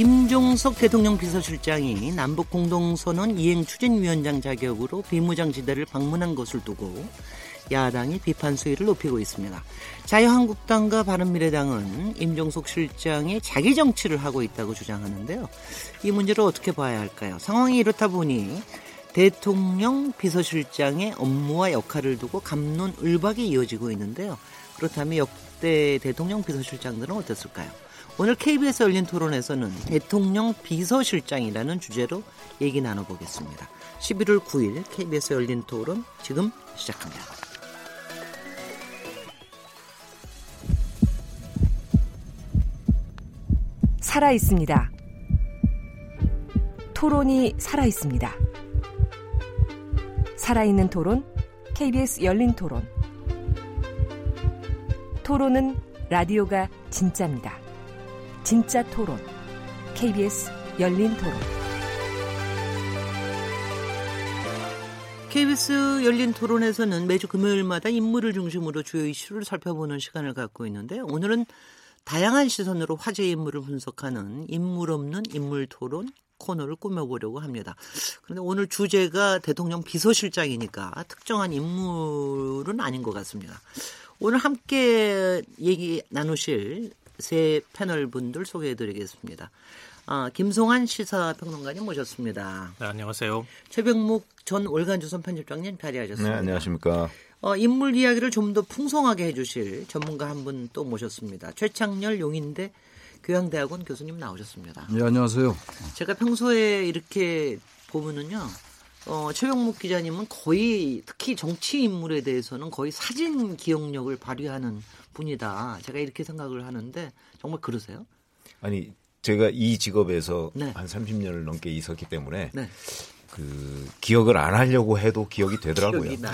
임종석 대통령 비서실장이 남북 공동선언 이행 추진위원장 자격으로 비무장지대를 방문한 것을 두고 야당이 비판 수위를 높이고 있습니다. 자유한국당과 바른미래당은 임종석 실장이 자기 정치를 하고 있다고 주장하는데요. 이 문제를 어떻게 봐야 할까요? 상황이 이렇다 보니 대통령 비서실장의 업무와 역할을 두고 감론을박이 이어지고 있는데요. 그렇다면 역대 대통령 비서실장들은 어땠을까요? 오늘 KBS 열린 토론에서는 대통령 비서실장이라는 주제로 얘기 나눠보겠습니다. 11월 9일 KBS 열린 토론 지금 시작합니다. 살아 있습니다. 토론이 살아 있습니다. 살아있는 토론, KBS 열린 토론. 토론은 라디오가 진짜입니다. 진짜 토론. KBS 열린 토론. KBS 열린 토론에서는 매주 금요일마다 인물을 중심으로 주요 이슈를 살펴보는 시간을 갖고 있는데 오늘은 다양한 시선으로 화제 인물을 분석하는 인물 없는 인물 토론 코너를 꾸며보려고 합니다. 그런데 오늘 주제가 대통령 비서실장이니까 특정한 인물은 아닌 것 같습니다. 오늘 함께 얘기 나누실 세 패널 분들 소개해드리겠습니다. 아, 김송환 시사평론가님 모셨습니다. 네, 안녕하세요. 최병묵 전 월간조선 편집장님 자리하셨습니다. 네, 안녕하십니까. 어, 인물 이야기를 좀 더 풍성하게 해주실 전문가 한 분 또 모셨습니다. 최창렬 용인대 교양대학원 교수님 나오셨습니다. 네, 안녕하세요. 제가 평소에 이렇게 보면은요, 어, 최병묵 기자님은 거의 특히 정치 인물에 대해서는 거의 사진 기억력을 발휘하는 분이다. 제가 이렇게 생각을 하는데 정말 그러세요? 아니 제가 이 직업에서 네. 한 30년을 넘게 있었기 때문에 네. 그 기억을 안 하려고 해도 기억이 되더라고요. 기억이.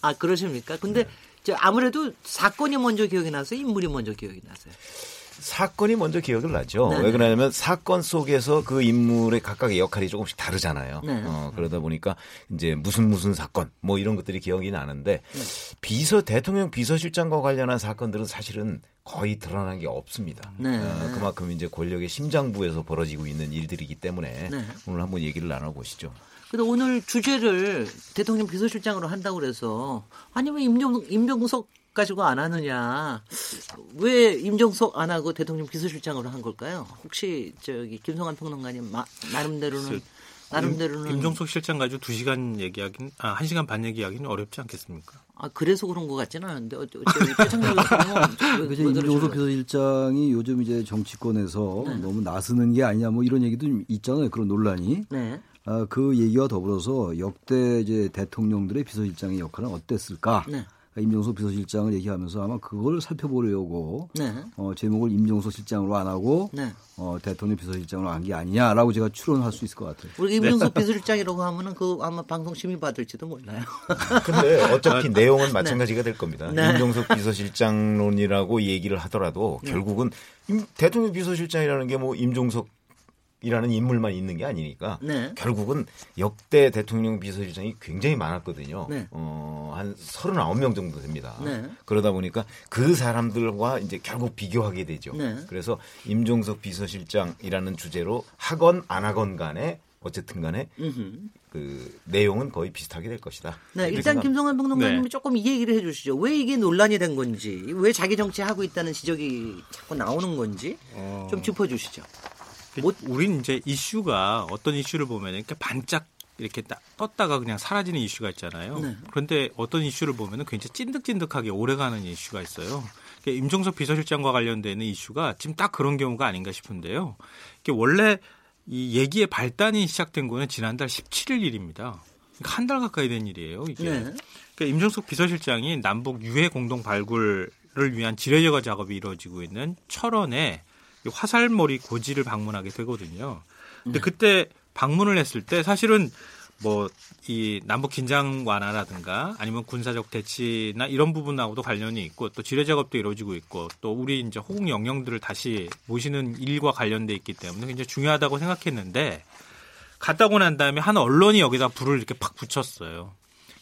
아 그러십니까? 근데 저 아무래도 사건이 먼저 기억이 나서 인물이 먼저 기억이 나세요. 사건이 먼저 기억을 나죠. 네. 왜 그러냐면 사건 속에서 그 인물의 각각의 역할이 조금씩 다르잖아요. 네. 어, 그러다 보니까 이제 무슨 무슨 사건 뭐 이런 것들이 기억이 나는데 네. 비서 대통령 비서실장과 관련한 사건들은 사실은 거의 드러난 게 없습니다. 네. 어, 그만큼 이제 권력의 심장부에서 벌어지고 있는 일들이기 때문에 네. 오늘 한번 얘기를 나눠보시죠. 근데 오늘 주제를 대통령 비서실장으로 한다고 그래서 아니 왜 임종, 임종석 가지고 안 하느냐 왜 임종석 안 하고 대통령 비서실장으로 한 걸까요? 혹시 저기 김성환 평론가님 마, 나름대로는 나름대로는 김종석 실장 가지고 2시간 얘기하긴 아, 1시간 반 얘기하기는 어렵지 않겠습니까? 아 그래서 그런 것 같지는 않은데 어째 최창렬 교수님은 왜, 이제 왜 임종석? 비서실장이 요즘 이제 정치권에서 네. 너무 나서는 게 아니냐 뭐 이런 얘기도 좀 있잖아요. 그런 논란이. 네. 아, 그 얘기와 더불어서 역대 이제 대통령들의 비서실장의 역할은 어땠을까? 네. 임종석 비서실장을 얘기하면서 아마 그걸 살펴보려고 네. 어, 제목을 임종석 실장으로 안 하고 네. 어, 대통령 비서실장으로 한 게 아니냐라고 제가 추론할 수 있을 것 같아요. 우리 임종석 비서실장이라고 하면은 그 아마 방송 심의 받을지도 몰라요. 근데 어차피 내용은 마찬가지가 될 겁니다. 네. 임종석 비서실장론이라고 얘기를 하더라도 결국은 임- 대통령 비서실장이라는 게 뭐 임종석 이라는 인물만 있는 게 아니니까 네. 결국은 역대 대통령 비서실장이 굉장히 많았거든요. 네. 어, 한 39명 정도 됩니다. 네. 그러다 보니까 그 사람들과 이제 결국 비교하게 되죠. 네. 그래서 임종석 비서실장이라는 주제로 하건 안 하건 간에 어쨌든 간에 음흠. 그 내용은 거의 비슷하게 될 것이다. 네, 일단 생각합니다. 김성환 평론가님이 네. 조금 이 얘기를 해주시죠. 왜 이게 논란이 된 건지, 왜 자기 정치 하고 있다는 지적이 자꾸 나오는 건지 좀 짚어주시죠. 뭐- 우린 이제 이슈가 어떤 이슈를 보면 이렇게 반짝 이렇게 딱 떴다가 그냥 사라지는 이슈가 있잖아요. 네. 그런데 어떤 이슈를 보면은 굉장히 찐득찐득하게 오래가는 이슈가 있어요. 그러니까 임종석 비서실장과 관련되는 이슈가 지금 딱 그런 경우가 아닌가 싶은데요. 이게 원래 이 얘기의 발단이 시작된 거는 지난달 17일 일입니다. 그러니까 한 달 가까이 된 일이에요. 이게. 네. 그러니까 임종석 비서실장이 남북 유해 공동 발굴을 위한 지뢰 제거 작업이 이루어지고 있는 철원에 이 화살머리 고지를 방문하게 되거든요. 근데 그때 방문을 했을 때 사실은 뭐 이 남북 긴장 완화라든가 아니면 군사적 대치나 이런 부분하고도 관련이 있고 또 지뢰 작업도 이루어지고 있고 또 우리 이제 호국 영령들을 다시 모시는 일과 관련돼 있기 때문에 굉장히 중요하다고 생각했는데 갔다 오고 난 다음에 한 언론이 여기다 불을 이렇게 팍 붙였어요.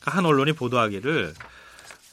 그러니까 한 언론이 보도하기를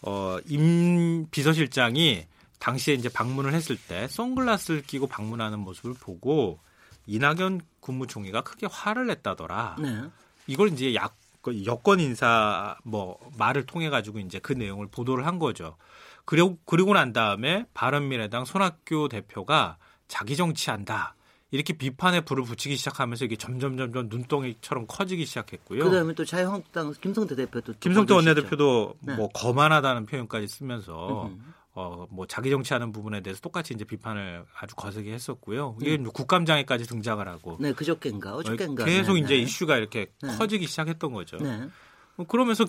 어, 임 비서실장이 당시에 이제 방문을 했을 때 선글라스를 끼고 방문하는 모습을 보고 이낙연 국무총리가 크게 화를 냈다더라. 네. 이걸 이제 약 여권 인사 뭐 말을 통해 가지고 이제 그 내용을 보도를 한 거죠. 그리고 그리고 난 다음에 바른미래당 손학규 대표가 자기 정치한다. 이렇게 비판에 불을 붙이기 시작하면서 이게 점점 점점 눈덩이처럼 커지기 시작했고요. 그다음에 또 자유한국당 김성태 대표도 또 김성태. 원내대표도 네. 뭐 거만하다는 표현까지 쓰면서 음흠. 어 뭐 자기 정치하는 부분에 대해서 똑같이 이제 비판을 아주 거세게 했었고요. 이게 국감장에까지 등장을 하고 네, 그저께인가 어저께인가 계속 네, 이제 네. 이슈가 이렇게 네. 커지기 시작했던 거죠. 네. 어, 그러면서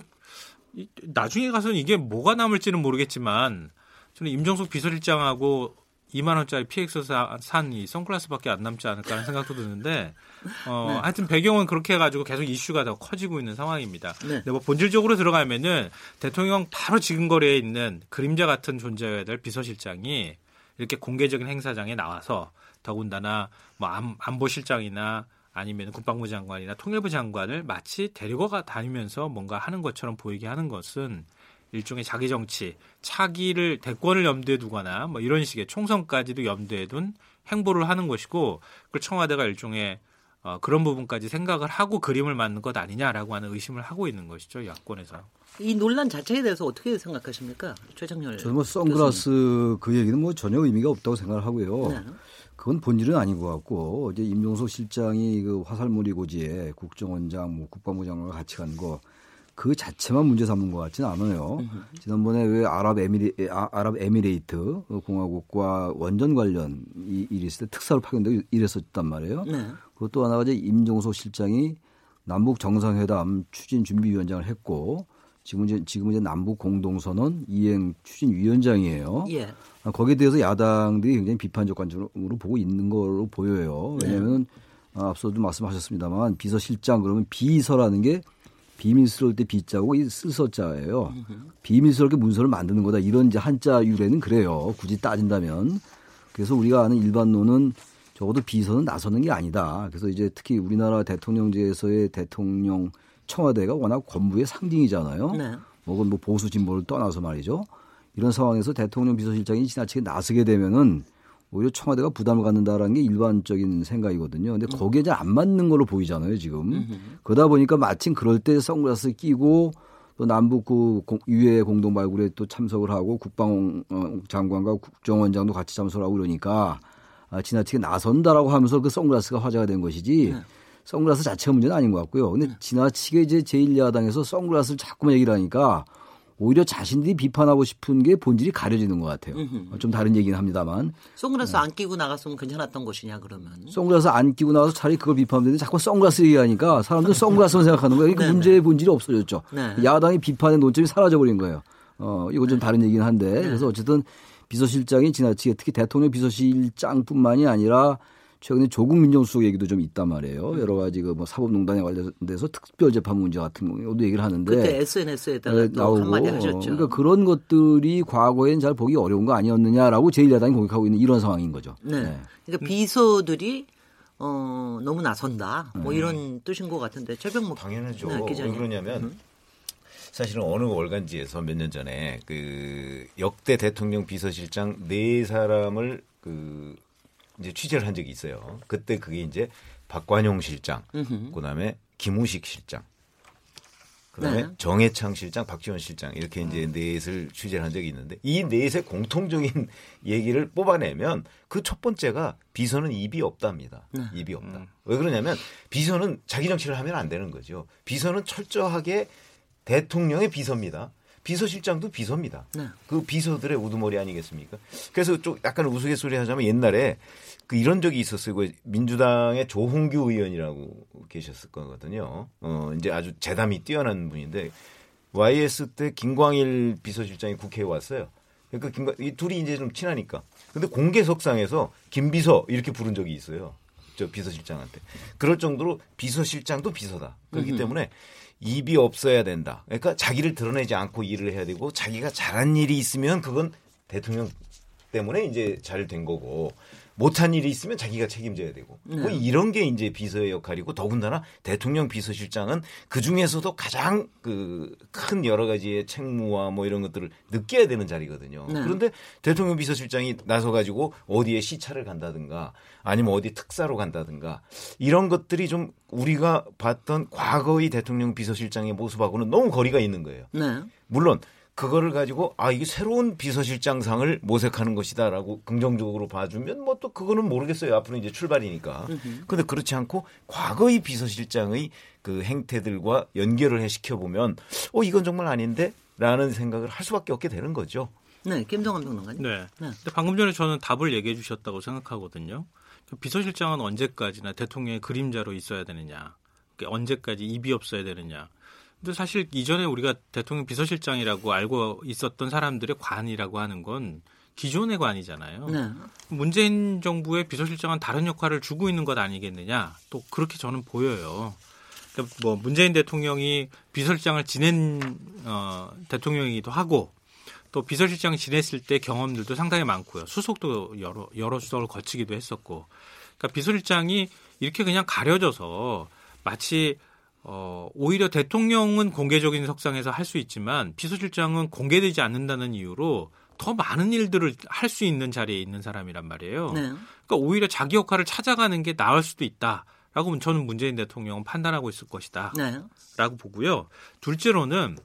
이- 나중에 가서는 이게 뭐가 남을지는 모르겠지만 저는 임종석 비서실장하고 2만 원짜리 PX 산이 선글라스밖에 안 남지 않을까 하는 생각도 드는데 어, 네. 하여튼 배경은 그렇게 해가지고 계속 이슈가 더 커지고 있는 상황입니다. 네. 근데 뭐 본질적으로 들어가면은 대통령 바로 지근거리에 있는 그림자 같은 존재여야 될 비서실장이 이렇게 공개적인 행사장에 나와서 더군다나 뭐 안- 안보실장이나 아니면 국방부 장관이나 통일부 장관을 마치 데리고 가 다니면서 뭔가 하는 것처럼 보이게 하는 것은 일종의 자기 정치, 차기를 대권을 염두에 두거나 뭐 이런 식의 총선까지도 염두에 둔 행보를 하는 것이고 그 청와대가 일종의 어, 그런 부분까지 생각을 하고 그림을 맞는 것 아니냐라고 하는 의심을 하고 있는 것이죠 야권에서. 이 논란 자체에 대해서 어떻게 생각하십니까? 최정렬. 저는 뭐 선글라스 그 얘기는 뭐 전혀 의미가 없다고 생각을 하고요. 교수님. 네. 그건 본질은 아닌 것 같고 이제 임종석 실장이 그 화살무리 고지에 국정원장, 뭐 국방부 장관과 같이 간 거 그 자체만 문제 삼는 것 같지는 않아요. 지난번에 왜 아랍 에미레 아, 아랍 에미레이트 공화국과 원전 관련 이 일이 있을 때 특사로 파견되고 이랬었단 말이에요. 네. 그것도 하나가 이제 임종석 실장이 남북 정상회담 추진 준비위원장을 했고 지금 이제 지금 이제 남북 공동선언 이행 추진 위원장이에요. 예. 아, 거기에 대해서 야당들이 굉장히 비판적 관점으로 보고 있는 걸로 보여요. 왜냐하면 아, 앞서도 말씀하셨습니다만 비서실장 그러면 비서라는 게 비밀스러울 때 비자고 이 쓸서자예요. 비밀스럽게 문서를 만드는 거다. 이런 이제 한자 유래는 그래요. 굳이 따진다면. 그래서 우리가 아는 일반론은 적어도 비서는 나서는 게 아니다. 그래서 이제 특히 우리나라 대통령제에서의 대통령 청와대가 워낙 권부의 상징이잖아요. 네. 혹은 뭐 보수 진보를 떠나서 말이죠. 이런 상황에서 대통령 비서실장이 지나치게 나서게 되면은 오히려 청와대가 부담을 갖는다라는 게 일반적인 생각이거든요. 근데 거기에 잘 안 맞는 걸로 보이잖아요, 지금. 그러다 보니까 마침 그럴 때 선글라스 끼고 또 남북 그 공- 유해 공동 발굴에 또 참석을 하고 국방 어, 장관과 국정원장도 같이 참석을 하고 그러니까 아, 지나치게 나선다라고 하면서 그 선글라스가 화제가 된 것이지 선글라스 자체가 문제는 아닌 것 같고요. 근데 지나치게 이제 제1야당에서 선글라스를 자꾸만 얘기를 하니까 오히려 자신들이 비판하고 싶은 게 본질이 가려지는 것 같아요. 어, 좀 다른 얘기는 합니다만 선글라스 안 끼고 나갔으면 괜찮았던 것이냐 그러면. 선글라스 안 끼고 나와서 차라리 그걸 비판하면 되는데 자꾸 선글라스 얘기하니까 사람들 선글라스만 생각하는 거예요. 그 네네. 문제의 본질이 없어졌죠. 네. 야당의 비판의 논점이 사라져버린 거예요. 어, 이건 좀 다른 얘기긴 한데 그래서 어쨌든 비서실장이 지나치게 특히 대통령 비서실장뿐만이 아니라 최근에 조국 민정수석 얘기도 좀 있단 말이에요. 여러 가지 그 뭐 사법농단에 관련돼서 특별재판 문제 같은 경우도 얘기를 하는데 그때 SNS에다가 네, 또 나오고 한마디 어, 하셨죠. 그러니까 그런 것들이 과거엔 잘 보기 어려운 거 아니었느냐라고 제1야당이 공격하고 있는 이런 상황인 거죠. 네. 그러니까 비서들이 어, 너무 나선다. 뭐 이런 뜻인 것 같은데 최병목 당연하죠. 네, 왜 기자님. 그러냐면 사실은 어느 월간지에서 몇 년 전에 그 역대 대통령 비서실장 네 사람을 그 이제 취재를 한 적이 있어요. 그때 그게 이제 박관용 실장, 그다음에 김우식 실장, 그다음에 네. 정해창 실장, 박지원 실장 이렇게 이제 넷을 취재를 한 적이 있는데 이 넷의 공통적인 얘기를 뽑아내면 그 첫 번째가 비서는 입이 없답니다. 입이 없다. 왜 그러냐면 비서는 자기 정치를 하면 안 되는 거죠. 비서는 철저하게 대통령의 비서입니다. 비서실장도 비서입니다. 네. 그 비서들의 우두머리 아니겠습니까? 그래서 좀 약간 우스갯소리 하자면 옛날에 그 이런 적이 있었어요. 그 민주당의 조홍규 의원이라고 계셨을 거거든요. 어, 이제 아주 재담이 뛰어난 분인데 YS 때 김광일 비서실장이 국회에 왔어요. 그러니까 김광, 이 둘이 이제 좀 친하니까. 근데 공개석상에서 김비서 이렇게 부른 적이 있어요. 저 비서실장한테. 그럴 정도로 비서실장도 비서다. 그렇기 때문에 입이 없어야 된다. 그러니까 자기를 드러내지 않고 일을 해야 되고 자기가 잘한 일이 있으면 그건 대통령 때문에 이제 잘 된 거고 못한 일이 있으면 자기가 책임져야 되고 뭐 이런 게 이제 비서의 역할이고 더군다나 대통령 비서실장은 그 중에서도 가장 그 큰 여러 가지의 책무와 뭐 이런 것들을 느껴야 되는 자리거든요. 네. 그런데 대통령 비서실장이 나서 가지고 어디에 시차를 간다든가 아니면 어디 특사로 간다든가 이런 것들이 좀 우리가 봤던 과거의 대통령 비서실장의 모습하고는 너무 거리가 있는 거예요. 네. 물론 그거를 가지고 아 이게 새로운 비서실장상을 모색하는 것이다라고 긍정적으로 봐주면 뭐 또 그거는 모르겠어요 앞으로 이제 출발이니까 근데 그렇지 않고 과거의 비서실장의 그 행태들과 연결을 해 시켜 보면 어 이건 정말 아닌데라는 생각을 할 수밖에 없게 되는 거죠. 네, 김동완 평론가님. 네. 네. 근데 방금 전에 저는 답을 얘기해 주셨다고 생각하거든요. 그 비서실장은 언제까지나 대통령의 그림자로 있어야 되느냐. 그러니까 언제까지 입이 없어야 되느냐. 근데 사실 이전에 우리가 대통령 비서실장이라고 알고 있었던 사람들의 관이라고 하는 건 기존의 관이잖아요. 네. 문재인 정부의 비서실장은 다른 역할을 주고 있는 것 아니겠느냐. 또 그렇게 저는 보여요. 그러니까 뭐 문재인 대통령이 비서실장을 지낸 어, 대통령이기도 하고 또 비서실장 지냈을 때 경험들도 상당히 많고요. 수석도 여러 여러 수석을 거치기도 했었고. 그러니까 비서실장이 이렇게 그냥 가려져서 마치 어, 오히려 대통령은 공개적인 석상에서 할 수 있지만 비서실장은 공개되지 않는다는 이유로 더 많은 일들을 할 수 있는 자리에 있는 사람이란 말이에요. 네. 그러니까 오히려 자기 역할을 찾아가는 게 나을 수도 있다 라고 저는 문재인 대통령은 판단하고 있을 것이다. 네. 라고 보고요. 둘째로는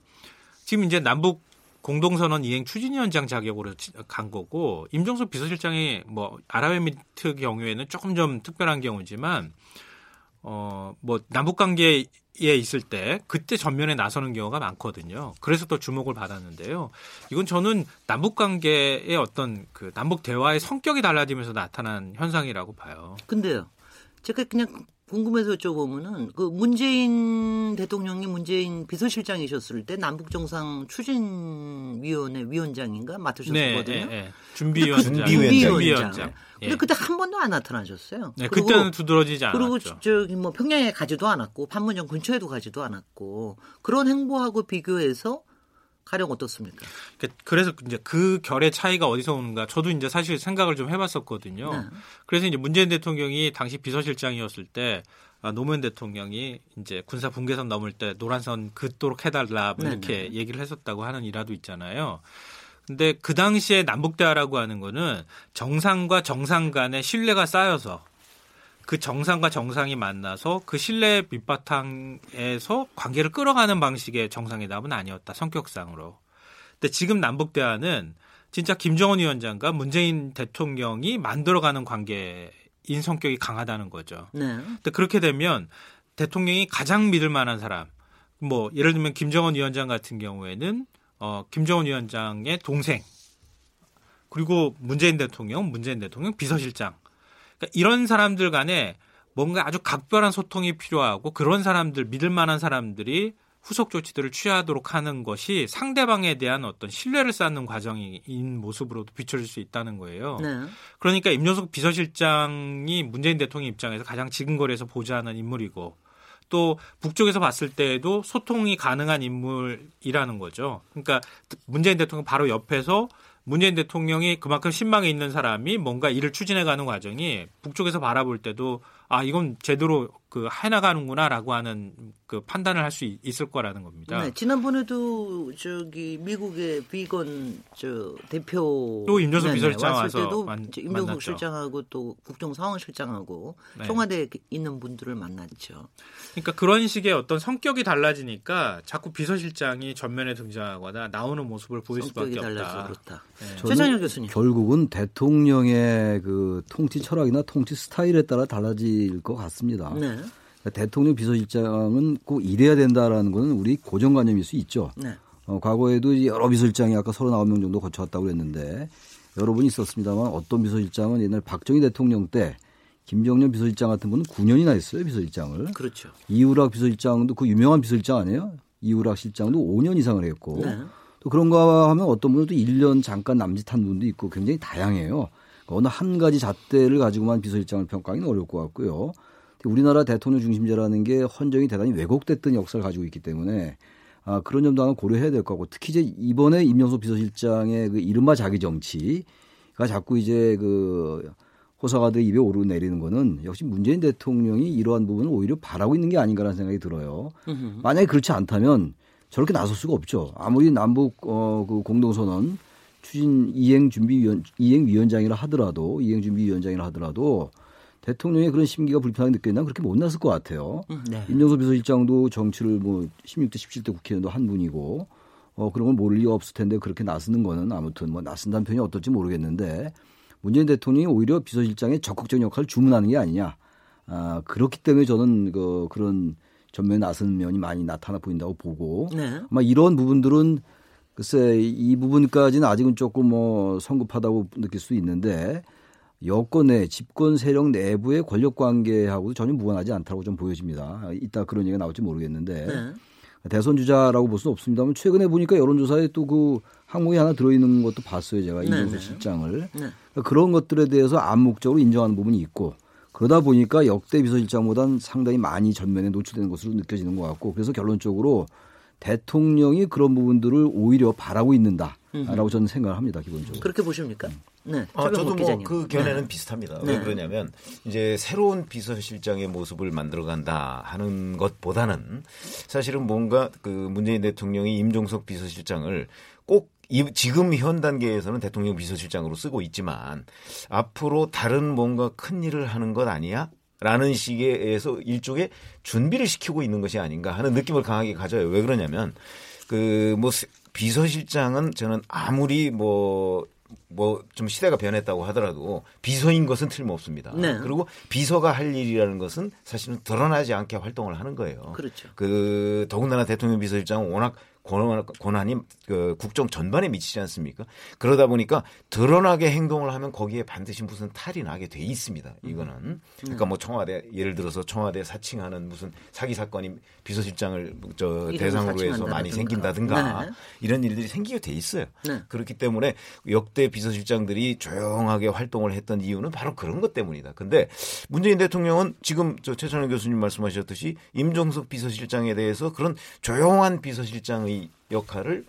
지금 이제 남북 공동선언 이행 추진위원장 자격으로 치- 간 거고 임종석 비서실장이 뭐 아랍에미리트 경우에는 조금 좀 특별한 경우지만 어뭐 남북 관계 에 있을 때 그때 전면에 나서는 경우가 많거든요. 그래서 또 주목을 받았는데요. 이건 저는 남북 관계의 어떤 그 남북 대화의 성격이 달라지면서 나타난 현상이라고 봐요. 근데요. 제가 그냥 궁금해서 여쭤보면은 그 문재인 대통령이 문재인 비서실장이셨을 때 남북 정상 추진 위원회 위원장인가 맡으셨거든요. 네, 예, 예. 준비위원장. 준비위원장. 준비위원장. 근데 예. 그때 한 번도 안 나타나셨어요. 네, 그리고- 그때는 두드러지지 그리고 않았죠. 저기 뭐 평양에 가지도 않았고 판문점 근처에도 가지도 않았고 그런 행보하고 비교해서 가령 어떻습니까? 그- 그래서 이제 그 결의 차이가 어디서 오는가 저도 이제 사실 생각을 좀 해봤었거든요. 네. 그래서 이제 문재인 대통령이 당시 비서실장이었을 때 아, 노무현 대통령이 이제 군사 분계선 넘을 때 노란선 긋도록 해달라 뭐 네, 이렇게 얘기를 했었다고 하는 일화도 있잖아요. 근데 그 당시에 남북 대화라고 하는 거는 정상과 정상 간의 신뢰가 쌓여서 그 정상과 정상이 만나서 그 신뢰 밑바탕에서 관계를 끌어가는 방식의 정상회담은 아니었다 성격상으로. 근데 지금 남북 대화는 진짜 김정은 위원장과 문재인 대통령이 만들어가는 관계인 성격이 강하다는 거죠. 네. 근데 그렇게 되면 대통령이 가장 믿을 만한 사람, 뭐 예를 들면 김정은 위원장 같은 경우에는 어 김정은 위원장의 동생, 그리고 문재인 대통령, 문재인 대통령 비서실장, 그러니까 이런 사람들 간에 뭔가 아주 각별한 소통이 필요하고 그런 사람들 믿을 만한 사람들이 후속 조치들을 취하도록 하는 것이 상대방에 대한 어떤 신뢰를 쌓는 과정인 모습으로도 비춰질 수 있다는 거예요. 네. 그러니까 임종석 비서실장이 문재인 대통령 입장에서 가장 지근거리에서 보좌하는 인물이고 또 북쪽에서 봤을 때에도 소통이 가능한 인물이라는 거죠. 그러니까 문재인 대통령 바로 옆에서 문재인 대통령이 그만큼 신망에 있는 사람이 뭔가 일을 추진해가는 과정이 북쪽에서 바라볼 때도 아 이건 제대로 그 해나가는구나라고 하는 그 판단을 할 수 있을 거라는 겁니다. 네, 지난번에도 저기 미국의 비건 저 대표 또 임종석 네네, 비서실장 왔을 때도 만- 임종석 만났죠. 실장하고 또 국정 상황실장하고 네. 청와대에 있는 분들을 만났죠. 그러니까 그런 식의 어떤 성격이 달라지니까 자꾸 비서실장이 전면에 등장하거나 나오는 모습을 보일 성격이 수밖에 달라서 없다. 그렇다. 네. 최찬혁 교수님. 결국은 대통령의 그 통치 철학이나 통치 스타일에 따라 달라 질것 같습니다. 네. 그러니까 대통령 비서실장은 꼭 이래야 된다라는 거는 우리 고정관념일 수 있죠. 네. 어, 과거에도 여러 비서실장이 아까 39명 정도 거쳐왔다고 그랬는데 여러 분이 있었습니다만 어떤 비서실장은 옛날 박정희 대통령 때 김정년 비서실장 같은 분은 9년이나 했어요 비서실장을. 그렇죠. 이우락 비서실장도 그 유명한 비서실장 아니에요? 이우락 실장도 5년 이상을 했고 네. 또 그런가 하면 어떤 분은 또 1년 잠깐 남짓한 분도 있고 굉장히 다양해요. 어느 한 가지 잣대를 가지고만 비서실장을 평가하기는 어려울 것 같고요. 우리나라 대통령 중심제라는 게 헌정이 대단히 왜곡됐던 역사를 가지고 있기 때문에 아, 그런 점도 하나 고려해야 될 거고 특히 이제 이번에 임명석 비서실장의 그 이른바 자기 정치가 자꾸 이제 그 호사가들 입에 오르내리는 거는 역시 문재인 대통령이 이러한 부분을 오히려 바라고 있는 게 아닌가라는 생각이 들어요. 만약에 그렇지 않다면 저렇게 나설 수가 없죠. 아무리 남북 어, 그 공동선언 추진 이행 준비 위원 이행 위원장이라 하더라도 이행 준비 위원장이라 하더라도 대통령의 그런 심기가 불편하게 느껴진다면 그렇게 못 났을 것 같아요. 네. 임종석 비서실장도 정치를 뭐 16대 17대 국회의원도 한 분이고 어 그런 걸 모를 리가 없을 텐데 그렇게 나서는 거는 아무튼 뭐 나선다는 표현이 어떨지 모르겠는데 문재인 대통령이 오히려 비서실장의 적극적인 역할을 주문하는 게 아니냐. 아 그렇기 때문에 저는 그 그런 전면에 나선 면이 많이 나타나 보인다고 보고 네. 아마 이런 부분들은 글쎄 이 부분까지는 아직은 조금 뭐 성급하다고 느낄 수 있는데 여권 내 집권 세력 내부의 권력 관계하고도 전혀 무관하지 않다고 좀 보여집니다. 이따 그런 얘기가 나올지 모르겠는데 네. 대선 주자라고 볼 수는 없습니다만 최근에 보니까 여론조사에 또 그 항목이 하나 들어있는 것도 봤어요 제가 네, 이종석 네. 실장을 네. 그러니까 그런 것들에 대해서 암묵적으로 인정하는 부분이 있고 그러다 보니까 역대 비서실장보다는 상당히 많이 전면에 노출되는 것으로 느껴지는 것 같고 그래서 결론적으로 대통령이 그런 부분들을 오히려 바라고 있는다라고 저는 생각을 합니다 기본적으로 그렇게 보십니까? 음. 네. 아, 저도 뭐 그 견해는 네. 비슷합니다. 네. 왜 그러냐면 이제 새로운 비서실장의 모습을 만들어간다 하는 것보다는 사실은 뭔가 그 문재인 대통령이 임종석 비서실장을 꼭 이, 지금 현 단계에서는 대통령 비서실장으로 쓰고 있지만 앞으로 다른 뭔가 큰 일을 하는 것 아니야? 라는 식에서 일종의 준비를 시키고 있는 것이 아닌가 하는 느낌을 강하게 가져요. 왜 그러냐면 그 뭐 비서실장은 저는 아무리 뭐 뭐 좀 시대가 변했다고 하더라도 비서인 것은 틀림없습니다. 네. 그리고 비서가 할 일이라는 것은 사실은 드러나지 않게 활동을 하는 거예요. 그렇죠. 그 더군다나 대통령 비서실장은 워낙 권한 이 그 국정 전반에 미치지 않습니까? 그러다 보니까 드러나게 행동을 하면 거기에 반드시 무슨 탈이 나게 돼 있습니다. 이거는 음. 그러니까 뭐 청와대 예를 들어서 청와대 사칭하는 무슨 사기 사건이 비서실장을 저 대상으로 해서 많이 생긴다든가 네. 이런 일들이 생기게 돼 있어요. 네. 그렇기 때문에 역대 비서실장들이 조용하게 활동을 했던 이유는 바로 그런 것 때문이다. 근데 문재인 대통령은 지금 저 최찬원 교수님 말씀하셨듯이 임종석 비서실장에 대해서 그런 조용한 비서실장의 이 역할을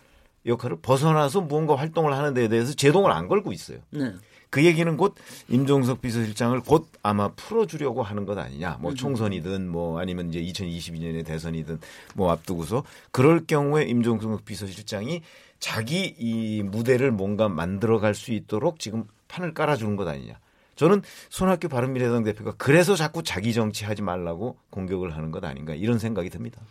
역할을 벗어나서 무언가 활동을 하는 데에 대해서 제동을 안 걸고 있어요. 네. 그 얘기는 곧 임종석 비서실장을 곧 아마 풀어주려고 하는 것 아니냐. 뭐 음. 총선이든 뭐 아니면 이제 2022년에 대선이든 뭐 앞두고서 그럴 경우에 임종석 비서실장이 자기 이 무대를 뭔가 만들어갈 수 있도록 지금 판을 깔아주는 것 아니냐. 저는 손학규 바른미래당 대표가 그래서 자꾸 자기 정치하지 말라고 공격을 하는 것 아닌가 이런 생각이 듭니다.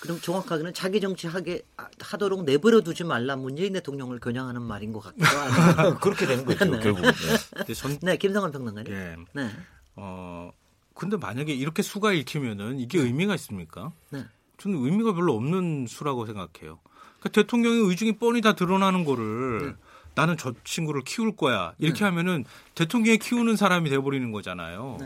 그럼 정확하게는 자기 정치하게 하도록 내버려 두지 말라 문재인 대통령을 겨냥하는 말인 것 같기도 하네요. 그렇게 되는 거죠 네. 결국. 네. 전, 네, 김성환 평론가님. 예. 네. 어 근데 만약에 이렇게 수가 읽히면은 이게 의미가 있습니까? 네. 저는 의미가 별로 없는 수라고 생각해요. 그러니까 대통령의 의중이 뻔히 다 드러나는 거를 네. 나는 저 친구를 키울 거야 이렇게 네. 하면은 대통령이 키우는 사람이 돼버리는 거잖아요.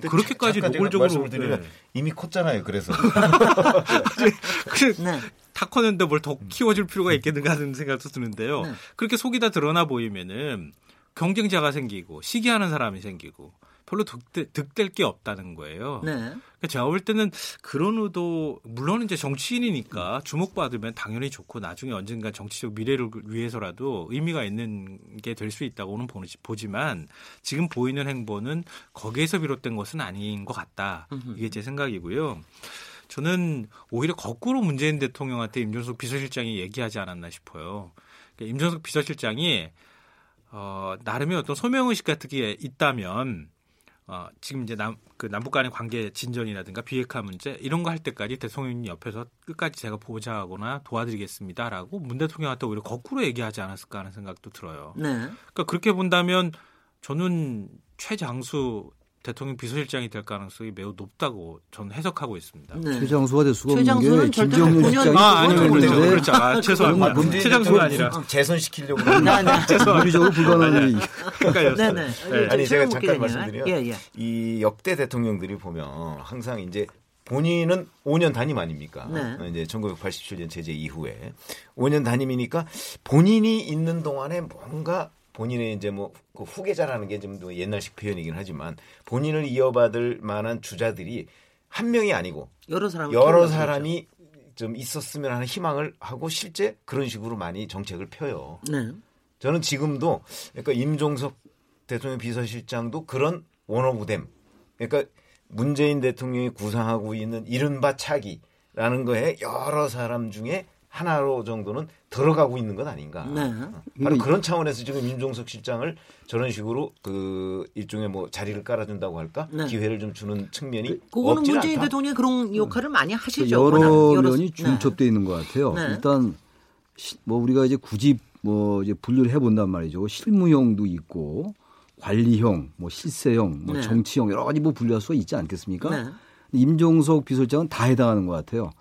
네. 그렇게까지 노골적으로 네. 이미 컸잖아요. 그래서 네. 다 컸는데 뭘 더 키워줄 필요가 있겠는가 하는 생각도 드는데요. 네. 그렇게 속이 다 드러나 보이면은 경쟁자가 생기고 시기하는 사람이 생기고 별로 득대, 득될 게 없다는 거예요. 네. 그러니까 제가 볼 때는 그런 의도 물론 이제 정치인이니까 주목받으면 당연히 좋고 나중에 언젠가 정치적 미래를 위해서라도 의미가 있는 게 될 수 있다고는 보지만 지금 보이는 행보는 거기에서 비롯된 것은 아닌 것 같다. 이게 제 생각이고요. 저는 오히려 거꾸로 문재인 대통령한테 임종석 비서실장이 얘기하지 않았나 싶어요. 그러니까 임종석 비서실장이 어, 나름의 어떤 소명의식 같은 게 있다면 어, 지금 이제 남, 그 남북 간의 관계 진전이라든가 비핵화 문제 이런 거 할 때까지 대통령이 옆에서 끝까지 제가 보좌하거나 도와드리겠습니다라고 문 대통령한테 오히려 거꾸로 얘기하지 않았을까 하는 생각도 들어요. 네. 그러니까 그렇게 본다면 저는 최장수 대통령 비서실장이 될 가능성이 매우 높다고 저는 해석하고 있습니다. 네. 최장수가 될 수가 없는 게 김정은 실장이 아, 아니요. 그렇죠. 그렇죠. 아, 최소한 최장수가 아니라 재선시키려고 물리적으로 불가능한 그러니까요. 네, 네. 아니 제가 잠깐 말씀드리면 예, 예. 이 역대 대통령들이 보면 항상 이제 본인은 5년 단임 아닙니까? 네. 이제 1987년 제재 이후에 5년 단임이니까 본인이 있는 동안에 뭔가 본인의 이제 뭐 그 후계자라는 게 좀 옛날식 표현이긴 하지만 본인을 이어받을 만한 주자들이 한 명이 아니고 여러 사람 여러 사람이 좀 있었으면 하는 희망을 하고 실제 그런 식으로 많이 정책을 펴요. 네. 저는 지금도 그러니까 임종석 대통령 비서실장도 그런 원어브댐 그러니까 문재인 대통령이 구상하고 있는 이른바 차기라는 거에 여러 사람 중에 하나로 정도는 들어가고 있는 것 아닌가. 네. 어, 바로 그런 차원에서 지금 임종석 실장을 저런 식으로 그 일종의 뭐 자리를 깔아준다고 할까 네. 기회를 좀 주는 측면이 그거는 없지 문재인 않다. 대통령이 그런 역할을 많이 하시죠. 그 여러 여러- 면이 네. 중첩돼 있는 것 같아요. 네. 일단 시- 뭐 우리가 이제 굳이 뭐 이제 분류를 해본단 말이죠. 실무형도 있고 관리형, 뭐 실세형, 뭐 네. 정치형 여러 가지 뭐 분류할 수가 있지 않겠습니까? 네. 임종석 비서실장은 다 해당하는 것 같아요.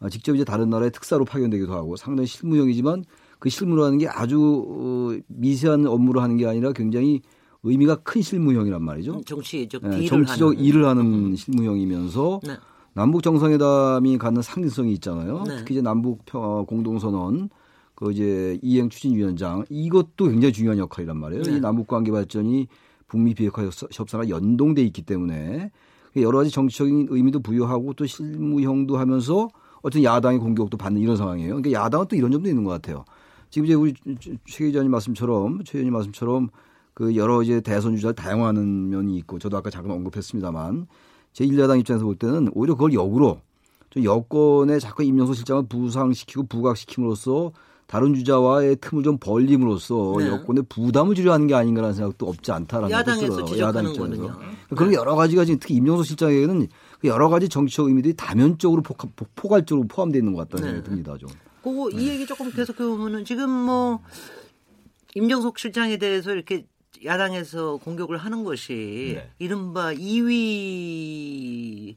아, 직접 이제 다른 나라에 특사로 파견되기도 하고 상당히 실무형이지만 그 실무라는 게 아주 어, 미세한 업무를 하는 게 아니라 굉장히 의미가 큰 실무형이란 말이죠. 정치적 예, 딜을 정치적 하는. 음. 일을 하는 실무형이면서 네. 남북 정상회담이 갖는 상징성이 있잖아요. 네. 특히 이제 남북 평- 공동선언 그 이제 이행 추진위원장 이것도 굉장히 중요한 역할이란 말이에요. 네. 이 남북 관계 발전이 북미 비핵화 협상과 연동돼 있기 때문에 여러 가지 정치적인 의미도 부여하고 또 실무형도 하면서 어떤 야당의 공격도 받는 이런 상황이에요. 그러니까 야당은 또 이런 점도 있는 것 같아요. 지금 이제 우리 최 기자님 말씀처럼 최 의원님 말씀처럼 그 여러 이제 대선 주자를 다양화하는 면이 있고 저도 아까 잠깐 언급했습니다만 제1야당 입장에서 볼 때는 오히려 그걸 역으로 좀 여권에 자꾸 임명수 실장을 부상시키고 부각시킴으로써 다른 주자와의 틈을 좀 벌림으로써 네. 여권에 부담을 주려 하는 게 아닌가라는 생각도 없지 않다라는 야당에서 것도 지적하는 입장에서. 거는요. 그런 여러 가지가 지금 특히 임명수 실장에게는 그 여러 가지 정치적 의미들이 다면적으로 포, 포괄적으로 포함되어 있는 것 같다는 네. 생각이 듭니다. 좀. 그거 이 얘기 조금 계속해 보면은 지금 뭐 임정석 실장에 대해서 이렇게 야당에서 공격을 하는 것이 네. 이른바 2위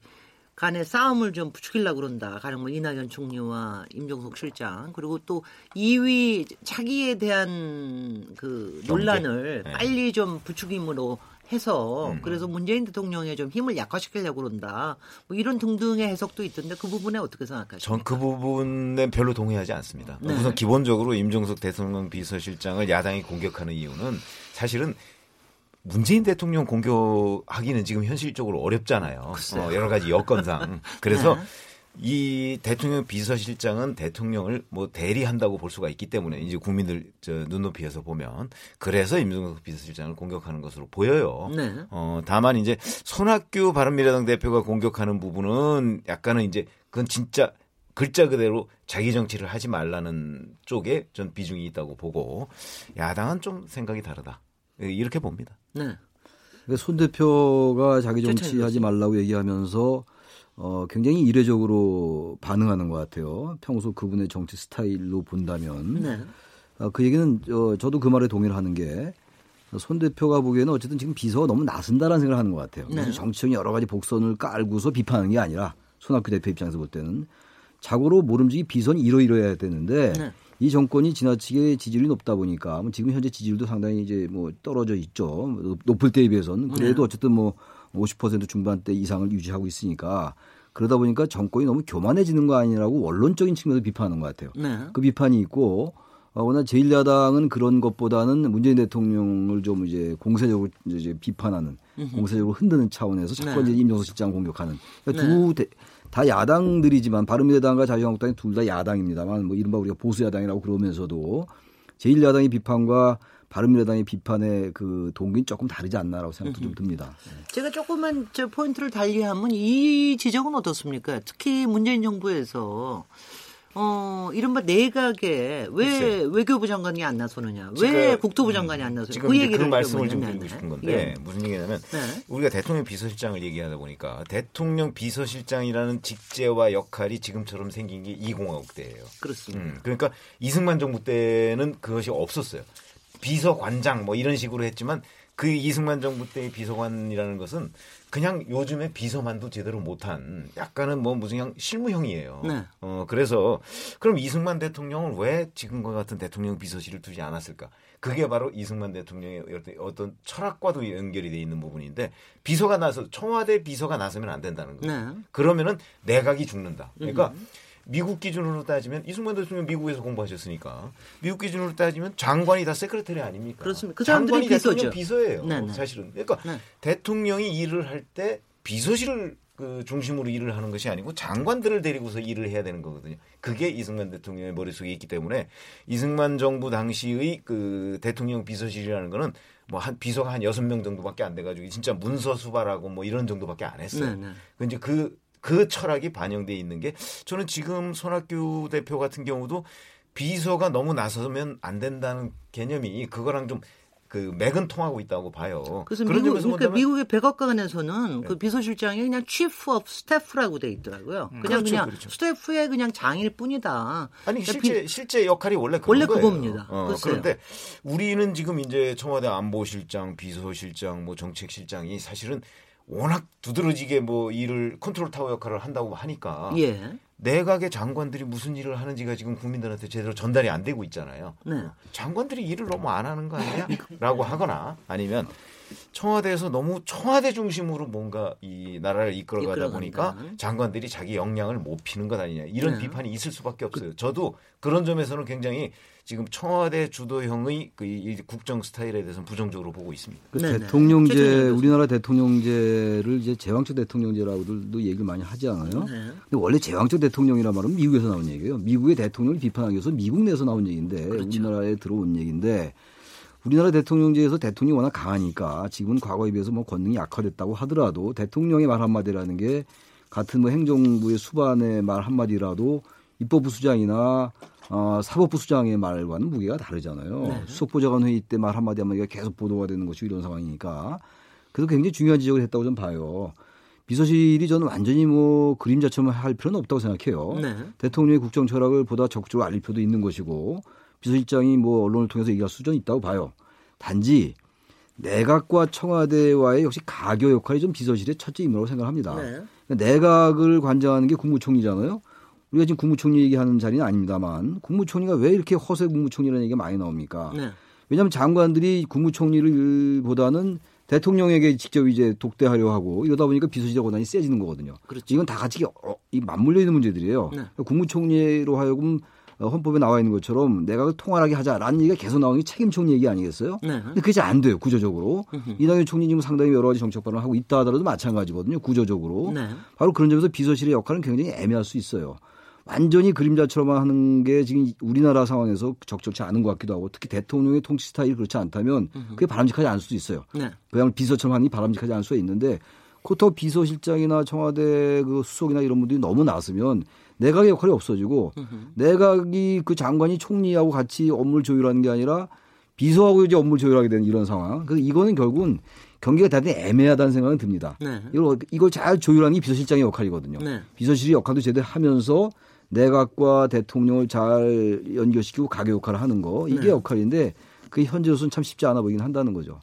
간의 싸움을 좀 부추기려고 그런다. 가령 뭐 이낙연 총리와 임종석 실장 그리고 또 2위 차기에 대한 그 논란을 네. 빨리 좀 부추김으로 해서 음. 그래서 문재인 대통령의 좀 힘을 약화시키려고 그런다. 뭐 이런 등등의 해석도 있던데 그 부분에 어떻게 생각하십니까? 전 그 부분에 별로 동의하지 않습니다. 네. 우선 기본적으로 임종석 대통령 비서실장을 야당이 공격하는 이유는 사실은 문재인 대통령 공격하기는 지금 현실적으로 어렵잖아요. 어, 여러 가지 여건상. 그래서 네. 이 대통령 비서실장은 대통령을 뭐 대리한다고 볼 수가 있기 때문에 이제 국민들 저 눈높이에서 보면 그래서 임종석 비서실장을 공격하는 것으로 보여요. 네. 어, 다만 이제 손학규 바른미래당 대표가 공격하는 부분은 약간은 이제 그건 진짜 글자 그대로 자기 정치를 하지 말라는 쪽에 전 비중이 있다고 보고 야당은 좀 생각이 다르다. 이렇게 봅니다. 네. 그러니까 손 대표가 자기 정치하지 말라고 얘기하면서 어, 굉장히 이례적으로 반응하는 것 같아요. 평소 그분의 정치 스타일로 본다면. 네. 어, 그 얘기는 어, 저도 그 말에 동의를 하는 게 손 대표가 보기에는 어쨌든 지금 비서가 너무 나선다라는 생각을 하는 것 같아요. 네. 정치적인 여러 가지 복선을 깔고서 비판하는 게 아니라 손학규 대표 입장에서 볼 때는 자고로 모름지기 비선이 이러이러해야 되는데 네. 이 정권이 지나치게 지지율이 높다 보니까 뭐 지금 현재 지지율도 상당히 이제 뭐 떨어져 있죠. 높- 높을 때에 비해서는 그래도 네. 어쨌든 뭐 50% 중반대 이상을 유지하고 있으니까 그러다 보니까 정권이 너무 교만해지는 거 아니라고 원론적인 측면에서 비판하는 것 같아요. 네. 그 비판이 있고 어, 워낙 제1야당은 그런 것보다는 문재인 대통령을 좀 이제 공세적으로 이제 비판하는 공세적으로 흔드는 차원에서 자꾸 네. 임종석 실장 공격하는 그러니까 두 대- 다 야당들이지만 바른미래당과 자유한국당이 둘 다 야당입니다만 뭐 이른바 우리가 보수 야당이라고 그러면서도 제1야당의 비판과 바른미래당의 비판의 그 동기는 조금 다르지 않나라고 생각도 좀 듭니다. 제가 조금만 저 포인트를 달리하면 이 지적은 어떻습니까? 특히 문재인 정부에서 어 이른바 내각에 왜 글쎄. 외교부 장관이 안 나서느냐, 왜 국토부 장관이 안 나서느냐, 지금 그 얘기를 그 말씀을 좀 드리고. 싶은 건데 예. 무슨 얘기냐면 네. 우리가 대통령 비서실장을 얘기하다 보니까 대통령 비서실장이라는 직제와 역할이 지금처럼 생긴 게 이공화국 때예요. 그렇습니다. 음, 그러니까 이승만 정부 때는 그것이 없었어요. 비서관장 뭐 이런 식으로 했지만 그 이승만 정부 때의 비서관이라는 것은 그냥 요즘에 비서만도 제대로 못한 약간은 뭐 무슨 그냥 실무형이에요. 네. 어 그래서 그럼 이승만 대통령은 왜 지금과 같은 대통령 비서실을 두지 않았을까? 그게 바로 이승만 대통령의 어떤- 철학과도 연결이 돼 있는 부분인데 비서가 나서 청와대 비서가 나서면 안 된다는 거예요. 네. 그러면은 내각이 죽는다. 그러니까 미국 기준으로 따지면 이승만 대통령 미국에서 공부하셨으니까 미국 기준으로 따지면 장관이 다 세크레터리 아닙니까? 그렇습니다. 그 장관이 대통령 비서죠. 비서예요. 네, 네. 사실은. 그러니까 네. 대통령이 일을 할 때 비서실을 그 중심으로 일을 하는 것이 아니고 장관들을 데리고서 일을 해야 되는 거거든요. 그게 이승만 대통령의 머릿속에 있기 때문에 이승만 정부 당시의 그 대통령 비서실이라는 거는 뭐한 비서가 한 여섯 명 정도밖에 안 돼가지고 진짜 문서 수발하고 뭐 이런 정도밖에 안 했어요. 네, 네. 그 이제 그, 그 철학이 반영돼 있는 게 저는 지금 손학규 대표 같은 경우도 비서가 너무 나서면 안 된다는 개념이 그거랑 좀 그 맥은 통하고 있다고 봐요. 그래서 그런 미국, 그러니까 본다면 미국의 백악관에서는 네. 그 비서실장이 그냥 chief of staff라고 돼 있더라고요. 그냥 그렇죠, 그냥 그렇죠. 스태프의 그냥 장일 뿐이다. 아니 그러니까 실제 비- 실제 역할이 원래 그런 원래 거예요. 그겁니다. 어. 그런데 우리는 지금 이제 청와대 안보실장, 비서실장, 뭐 정책실장이 사실은 워낙 두드러지게 뭐 일을 컨트롤 타워 역할을 한다고 하니까 예. 내각의 장관들이 무슨 일을 하는지가 지금 국민들한테 제대로 전달이 안 되고 있잖아요. 네. 장관들이 일을 너무 안 하는 거 아니냐? 라고 하거나 아니면 청와대에서 너무 청와대 중심으로 뭔가 이 나라를 이끌어가다. 보니까 장관들이 자기 역량을 못 피는 것 아니냐 이런 네. 비판이 있을 수밖에 없어요. 저도 그런 점에서는 굉장히 지금 청와대 주도형의 그이 국정 스타일에 대해서는 부정적으로 보고 있습니다. 그 네네. 대통령제 최종적으로. 우리나라 대통령제를 이제 제왕적 대통령제라고도 얘기를 많이 하지 않아요. 네. 근데 원래 제왕적 대통령이란 말은 미국에서 나온 얘기예요. 미국의 대통령을 비판하기 위해서 미국 내에서 나온 얘기인데 그렇죠. 우리나라에 들어온 얘기인데 우리나라 대통령제에서 대통령이 워낙 강하니까 지금은 과거에 비해서 뭐 권능이 약화됐다고 하더라도 대통령의 말 한마디라는 게 같은 뭐 행정부의 수반의 말 한마디라도 입법부 수장이나 어, 사법부 수장의 말과는 무게가 다르잖아요. 네. 수석보좌관 회의 때 말 한마디 한마디가 계속 보도가 되는 것이 이런 상황이니까 그래서 굉장히 중요한 지적을 했다고 좀 봐요. 비서실이 저는 완전히 뭐 그림자처럼 할 필요는 없다고 생각해요. 네. 대통령의 국정 철학을 보다 적극적으로 알릴 필요도 있는 것이고 비서실장이 뭐 언론을 통해서 얘기할 수준이 있다고 봐요. 단지 내각과 청와대와의 역시 가교 역할이 좀 비서실의 첫째 임무라고 생각합니다. 네. 그러니까 내각을 관장하는 게 국무총리잖아요. 우리가 지금 국무총리 얘기하는 자리는 아닙니다만 국무총리가 왜 이렇게 허세 국무총리라는 얘기가 많이 나옵니까? 네. 왜냐하면 장관들이 국무총리를 보다는 대통령에게 직접 이제 독대하려 하고 이러다 보니까 비서실의 권한이 세지는 거거든요. 그렇죠. 이건 다 같이 어, 이 맞물려 있는 문제들이에요. 네. 국무총리로 하여금 어, 헌법에 나와 있는 것처럼 내각을 통할하게 하자라는 얘기가 계속 나오는 게 책임 총리 얘기 아니겠어요? 네. 근데 그게 잘안 돼요 구조적으로. 이낙연 총리 지금 상당히 여러 가지 정책 발언을 하고 있다 하더라도 마찬가지거든요 구조적으로. 네. 바로 그런 점에서 비서실의 역할은 굉장히 애매할 수 있어요. 완전히 그림자처럼 하는 게 지금 우리나라 상황에서 적절치 않은 것 같기도 하고 특히 대통령의 통치 스타일이 그렇지 않다면 그게 바람직하지 않을 수도 있어요. 네. 그냥 비서처럼 하는 게 바람직하지 않을 수가 있는데 그렇다고 비서실장이나 청와대 그 수석이나 이런 분들이 너무 나서면 내각의 역할이 없어지고 내각이 그 장관이 총리하고 같이 업무를 조율하는 게 아니라 비서하고 이제 업무를 조율하게 되는 이런 상황. 그래서 이거는 결국은 경기가 대단히 애매하다는 생각은 듭니다. 네. 이걸, 이걸 잘 조율하는 게 비서실장의 역할이거든요. 네. 비서실이 역할도 제대로 하면서 내각과 대통령을 잘 연결시키고 가교 역할을 하는 거 이게 네. 역할인데 그게 현재로서는 참 쉽지 않아 보이긴 한다는 거죠.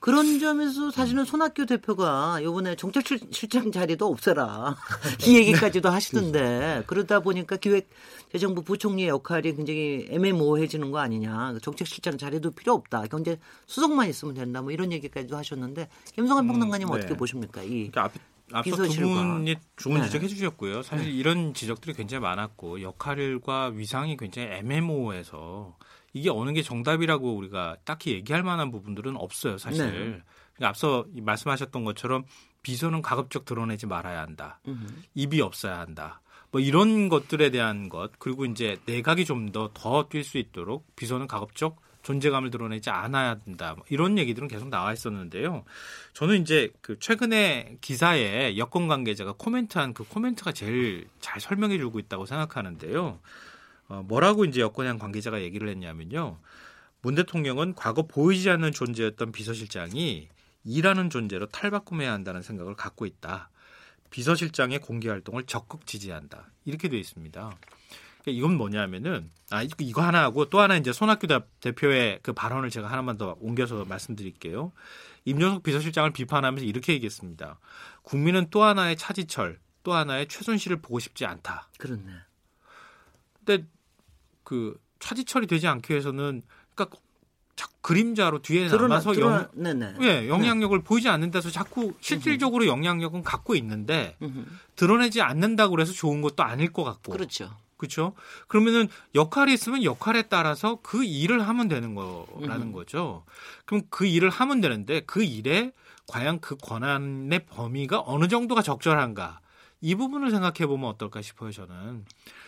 그런 점에서 사실은 손학규 대표가 이번에 정책실장 자리도 없애라 이 얘기까지도 하시던데 그러다 보니까 기획재정부 부총리의 역할이 굉장히 애매모호해지는 거 아니냐 정책실장 자리도 필요 없다 경제 수석만 있으면 된다 뭐 이런 얘기까지도 하셨는데 김성환 평론가님 은 네. 어떻게 보십니까 이 그러니까 앞, 앞서 두 비서실과. 분이 좋은 네. 지적해 주셨고요. 사실 이런 지적들이 굉장히 많았고 역할과 위상이 굉장히 애매모호해서 이게 어느 게 정답이라고 우리가 딱히 얘기할 만한 부분들은 없어요. 사실. 네. 그러니까 앞서 이 말씀하셨던 것처럼 비서는 가급적 드러내지 말아야 한다. 입이 없어야 한다. 뭐 이런 것들에 대한 것 그리고 이제 내각이 좀 더 더 뛸 수 있도록 비서는 가급적 존재감을 드러내지 않아야 된다. 뭐 이런 얘기들은 계속 나와 있었는데요. 저는 이제 그 최근에 기사에 여권 관계자가 코멘트한 그 코멘트가 제일 잘 설명해 주고 있다고 생각하는데요. 어, 뭐라고 이제 여권의 관계자가 얘기를 했냐면요. 문 대통령은 과거 보이지 않는 존재였던 비서실장이 일하는 존재로 탈바꿈해야 한다는 생각을 갖고 있다. 비서실장의 공개 활동을 적극 지지한다. 이렇게 되어 있습니다. 그러니까 이건 뭐냐면은 아 이거- 하나 하고 또 하나 이제 손학규 대- 대표의 그 발언을 제가 하나만 더 옮겨서 말씀드릴게요. 임종석 비서실장을 비판하면서 이렇게 얘기했습니다. 국민은 또 하나의 차지철, 또 하나의 최순실을 보고 싶지 않다. 그렇네 근데 그 차지철이 되지 않기 위해서는 그러니까 자- 그림자로 뒤에 드러나, 남아서 드러나, 영, 네네. 예, 영향력을 보이지 않는 데서 자꾸 실질적으로 영향력은 갖고 있는데 드러내지 않는다고 그래서 좋은 것도 아닐 것 같고. 그렇죠. 그렇죠. 그러면은 역할이 있으면 역할에 따라서 그 일을 하면 되는 거라는 거죠. 그럼 그 일을 하면 되는데 그 일에 과연 그 권한의 범위가 어느 정도가 적절한가 이 부분을 생각해 보면 어떨까 싶어요. 저는.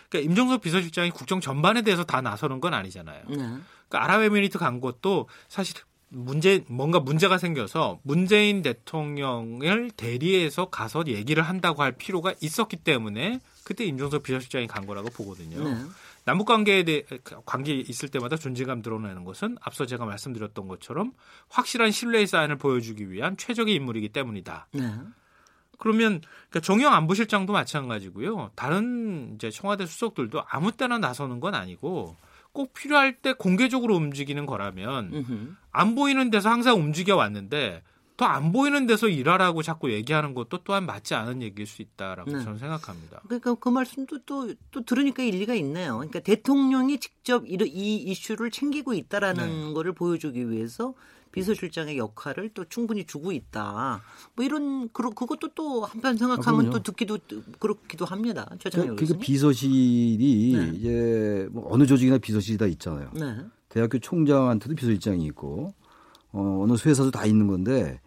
그러니까 임종석 비서실장이 국정 전반에 대해서 다 나서는 건 아니잖아요. 네. 그러니까 아랍에미리트 간 것도 사실 문제 뭔가 문제가 생겨서 문재인 대통령을 대리해서 가서 얘기를 한다고 할 필요가 있었기 때문에 그때 임종석 비서실장이 간 거라고 보거든요. 네. 남북 관계에 대해 관계 있을 때마다 존재감 드러내는 것은 앞서 제가 말씀드렸던 것처럼 확실한 신뢰의 사인을 보여주기 위한 최적의 인물이기 때문이다. 네. 그러면 그러니까 정영 안보실장도 마찬가지고요. 다른 이제 청와대 수석들도 아무 때나 나서는 건 아니고 꼭 필요할 때 공개적으로 움직이는 거라면. 안 보이는 데서 항상 움직여 왔는데 더 안 보이는 데서 일하라고 자꾸 얘기하는 것도 또한 맞지 않은 얘기일 수 있다라고 네. 저는 생각합니다. 그러니까 그 말씀도 또, 또 들으니까 일리가 있네요. 그러니까 대통령이 직접 이, 이 이슈를 챙기고 있다라는 네. 거를 보여주기 위해서 비서실장의 역할을 또 충분히 주고 있다. 뭐 이런 그 그것도 또 한편 생각하면 그럼요. 또 듣기도 그렇기도 합니다. 그, 그 교수님. 비서실이 네. 이제 뭐 어느 조직이나 비서실이 다 있잖아요. 네. 대학교 총장한테도 비서실장이 있고 어, 어느 회사도 다 있는 건데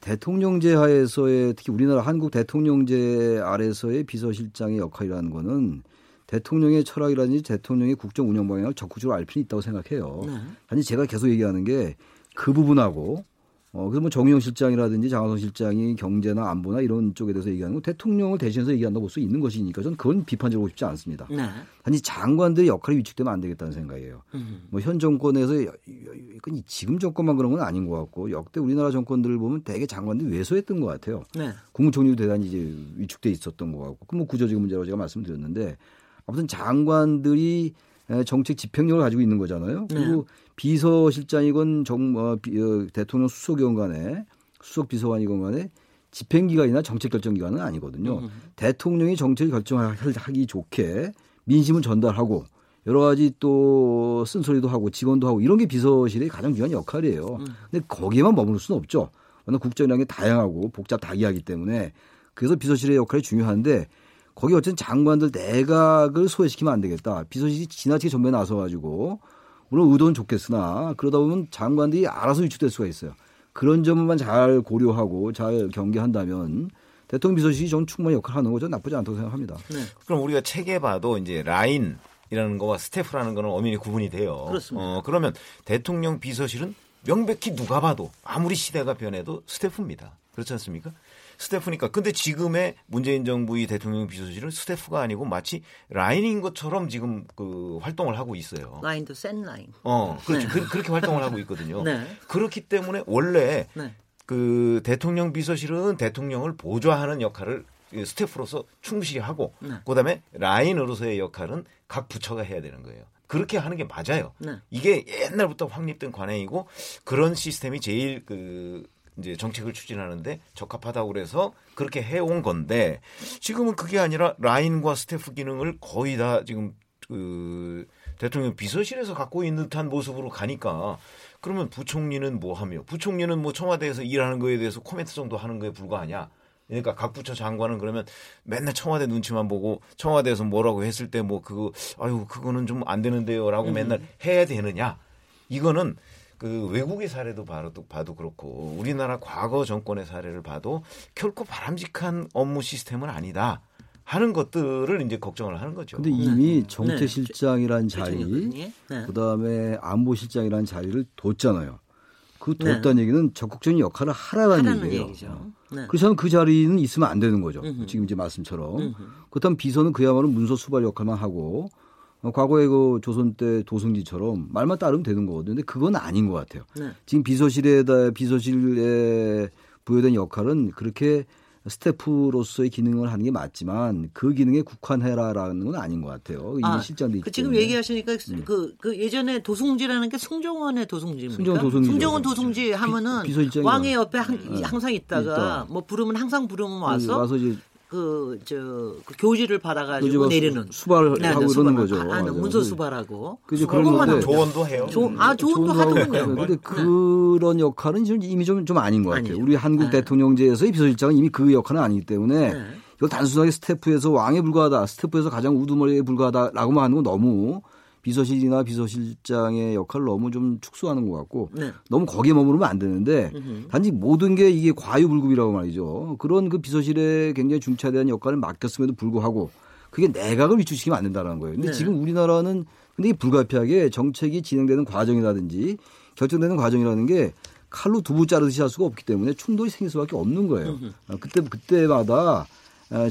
대통령제 하에서의 특히 우리나라 한국 대통령제 아래서의 비서실장의 역할이라는 거는 대통령의 철학이라든지 대통령의 국정 운영 방향을 적극적으로 알 필요는 있다고 생각해요. 네. 아니 제가 계속 얘기하는 게 그 부분하고 어 그래서 뭐 정의용 실장이라든지 장하성 실장이 경제나 안보나 이런 쪽에 대해서 얘기하는 건 대통령을 대신해서 얘기한다고 볼 수 있는 것이니까 저는 그건 비판적으로 싶지 않습니다. 네. 단지 장관들의 역할이 위축되면 안 되겠다는 생각이에요. 음. 뭐현 정권에서 지금 정권만 그런 건 아닌 것 같고 역대 우리나라 정권들을 보면 대개 장관들이 외소했던 것 같아요. 네. 국무총리도 대단히 이제 위축돼 있었던 것 같고 그뭐 구조적 문제라고 제가 말씀드렸는데 아무튼 장관들이 에, 정책 집행력을 가지고 있는 거잖아요. 그리고 비서실장이건 정 어, 비- 어, 대통령 수석이건 간에 수석 비서관이건 간에 집행기관이나 정책결정기관은 아니거든요. 대통령이 정책을 결정하기 좋게 민심을 전달하고 여러 가지 또 쓴소리도 하고 직원도 하고 이런 게 비서실의 가장 중요한 역할이에요. 근데 거기에만 머무를 수는 없죠. 워낙 국정이라는 게 다양하고 복잡 다기하기 때문에 그래서 비서실의 역할이 중요한데 거기 어쨌든 장관들 내각을 소외시키면 안 되겠다. 비서실이 지나치게 전면에 나서 가지고 물론 의도는 좋겠으나 그러다 보면 장관들이 알아서 위축될 수가 있어요. 그런 점만 잘 고려하고 잘 경계한다면 대통령 비서실이 좀 충분히 역할을 하는 거죠. 나쁘지 않다고 생각합니다. 네. 그럼 우리가 책에 봐도 이제 라인 이라는 거와 스태프라는 거는 엄연히 구분이 돼요. 그렇습니다. 어, 그러면 대통령 비서실은 명백히 누가 봐도 아무리 시대가 변해도 스태프입니다. 그렇지 않습니까? 스태프니까. 근데 지금의 문재인 정부의 대통령 비서실은 스태프가 아니고 마치 라인인 것처럼 지금 그 활동을 하고 있어요. 라인도 센 라인. 어, 그렇죠. 네. 그, 그렇게 활동을 하고 있거든요. 네. 그렇기 때문에 원래 네. 그 대통령 비서실은 대통령을 보좌하는 역할을 이 스태프로서 충실히 하고 네. 그다음에 라인으로서의 역할은 각 부처가 해야 되는 거예요. 그렇게 하는 게 맞아요. 네. 이게 옛날부터 확립된 관행이고 그런 시스템이 제일 그 이제 정책을 추진하는데 적합하다고 그래서 그렇게 해온 건데 지금은 그게 아니라 라인과 스태프 기능을 거의 다 지금 그 대통령 비서실에서 갖고 있는 듯한 모습으로 가니까 그러면 부총리는 뭐 하며 부총리는 뭐 청와대에서 일하는 거에 대해서 코멘트 정도 하는 거에 불과하냐? 그러니까 각 부처 장관은 그러면 맨날 청와대 눈치만 보고 청와대에서 뭐라고 했을 때 뭐 그거 아유 그거는 좀 안 되는데요라고 맨날 해야 되느냐? 이거는 그 외국의 사례도 봐도, 봐도 그렇고 우리나라 과거 정권의 사례를 봐도 결코 바람직한 업무 시스템은 아니다 하는 것들을 이제 걱정을 하는 거죠. 근데 이미 네. 정책실장이란 자리, 최종혁 네. 그다음에 안보실장이라는 자리를 뒀잖아요. 그 네. 뒀다는 얘기는 적극적인 역할을 하라는 하라는 얘기예요. 얘기죠. 네. 그렇지않으면 그 자리는 있으면 안 되는 거죠. 음흠. 지금 이제 말씀처럼. 음흠. 그렇다면 비서는 그야말로 문서 수발 역할만 하고 어, 과거에 그 조선 때 도승지처럼 말만 따르면 되는 거거든요. 근데 그건 아닌 것 같아요. 네. 지금 비서실에다 비서실에 부여된 역할은 그렇게 스태프로서의 기능을 하는 게 맞지만 그 기능에 국한해라라는 건 아닌 것 같아요. 이미 아, 실장도 있기 그 지금. 얘기하시니까 그, 그 예전에 도승지라는 게 승정원의 도승지입니까? 승정원 도승지죠. 승정원 도승지 하면은 비- 왕의 옆에 한, 항상 있다가 있다. 뭐 부르면 항상 부르면 와서, 와서 와서 그, 저, 그 교지를 받아가지고 내리는. 수발을 네, 하고 네, 이러는 거죠. 하- 하는 맞아요. 문서 그- 수발하고. 그죠, 그런 건데 조언도 해요. 조, 아, 조언도 좋은 하고 하더군요. 근데 그런 역할은 지금 이미 좀, 좀 아닌 것 같아요. 아니죠. 우리 한국 네. 대통령제에서의 비서실장은 이미 그 역할은 아니기 때문에 네. 이걸 단순하게 스태프에서 왕에 불과하다, 스태프에서 가장 우두머리에 불과하다라고만 하는 건 너무 비서실이나 비서실장의 역할을 너무 좀 축소하는 것 같고 네. 너무 거기에 머무르면 안 되는데 단지 모든 게 이게 과유불급이라고 말이죠. 그런 그 비서실에 굉장히 중차대한 역할을 맡겼음에도 불구하고 그게 내각을 위축시키면 안 된다는 거예요. 근데 네. 지금 우리나라는 근데 이게 불가피하게 정책이 진행되는 과정이라든지 결정되는 과정이라는 게 칼로 두부 자르듯이 할 수가 없기 때문에 충돌이 생길 수밖에 없는 거예요. 어, 그때 그때마다 어,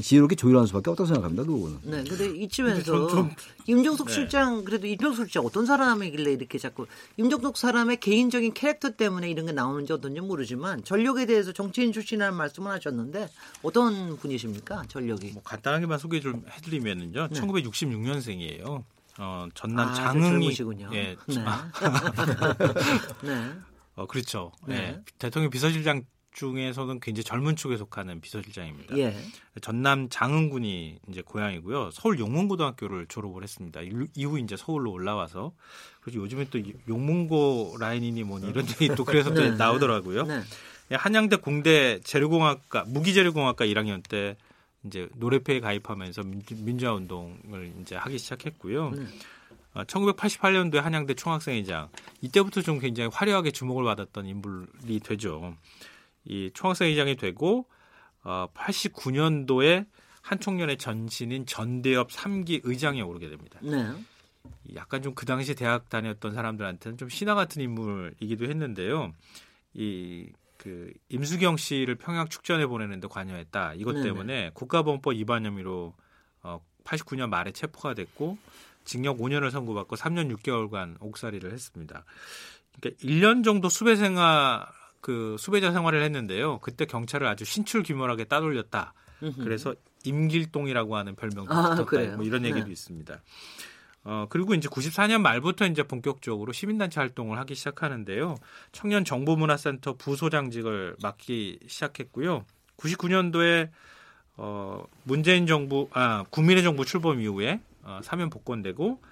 지혜롭게 조율하는 수밖에 없다고 생각합니다. 그거는. 네, 근데 이쯤에서 전 좀- 임종석 네. 실장 그래도 임종석 실장 어떤 사람이길래 이렇게 자꾸 임종석 사람의 개인적인 캐릭터 때문에 이런 게 나오는지 어떤지 모르지만 전력에 대해서 정치인 출신이라는 말씀을 하셨는데 어떤 분이십니까 전력이? 뭐 간단하게만 소개 좀 해드리면은요. 1966년생이에요. 어, 전남 아, 장흥이 젊으시군요. 예, 네. 네. 어, 그렇죠. 네. 예. 대통령 비서실장 중에서는 굉장히 젊은 축에 속하는 비서실장입니다. 예. 전남 장흥군이 이제 고향이고요. 서울 용문고등학교를 졸업을 했습니다. 일- 이후 이제 서울로 올라와서 그래서 요즘에 또 용문고 라인이니 뭐니 이런 얘기 또 그래서 또 네. 나오더라고요. 네. 예, 한양대 공대 재료공학과 무기재료공학과 1학년 때 이제 노래패에 가입하면서 민주, 화 운동을 이제 하기 시작했고요. 네. 어, 1988년도에 한양대 총학생회장 이때부터 좀 굉장히 화려하게 주목을 받았던 인물이 되죠. 이 총학생회장이 되고 어, 89년도에 한 총련의 전신인 전대협 3기 의장에 오르게 됩니다. 네. 약간 좀 그 당시 대학 다녔던 사람들한테는 좀 신화 같은 인물이기도 했는데요. 이 그 임수경 씨를 평양 축전에 보내는데 관여했다. 이것 네네. 때문에 국가보안법 위반 혐의로 어 89년 말에 체포가 됐고 징역 5년을 선고받고 3년 6개월간 옥살이를 했습니다. 그러니까 1년 정도 수배 생활 그 수배자 생활을 했는데요. 그때 경찰을 아주 신출귀몰하게 따돌렸다. 그래서 임길동이라고 하는 별명도 아, 붙었다. 그래요? 뭐 이런 얘기도 네. 있습니다. 어, 그리고 이제 94년 말부터 이제 본격적으로 시민단체 활동을 하기 시작하는데요. 청년 정보문화센터 부소장직을 맡기 시작했고요. 99년도에 어, 문재인 정부, 아, 국민의 정부 출범 이후에 어, 사면 복권되고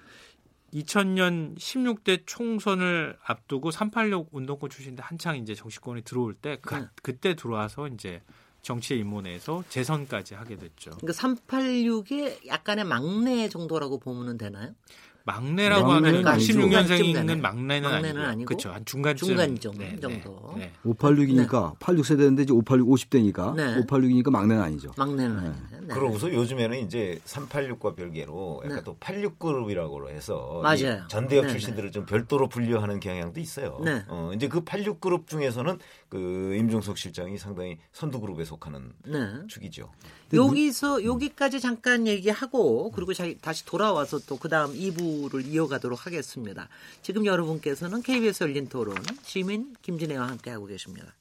2000년 16대 총선을 앞두고 386 운동권 출신인데 한창 이제 정치권에 들어올 때 그, 네. 그때 들어와서 이제 정치에 입문해서 재선까지 하게 됐죠. 그러니까 386의 약간의 막내 정도라고 보면 되나요? 막내라고 하면 아니죠. 16년생은 막내는, 막내는 아니고 그렇죠. 한 중간쯤 중간 정- 네, 네, 정도. 네. 586이니까 86세대인데 이제 586 50대니까 네. 586이니까 막내는 아니죠. 막내는 아니에요. 네. 그러고서 요즘에는 이제 386과 별개로 약간 네. 또 86그룹이라고 해서 맞아요. 전대협 네, 출신들을 좀 별도로 분류하는 경향도 있어요. 네. 어, 이제 그 86그룹 중에서는 그 임종석 실장이 상당히 선두 그룹에 속하는 네. 축이죠. 여기서 여기까지 잠깐 얘기하고 그리고 자- 다시 돌아와서 또 그다음 2부를 이어가도록 하겠습니다. 지금 여러분께서는 KBS 열린 토론 시민 김진애와 함께 하고 계십니다.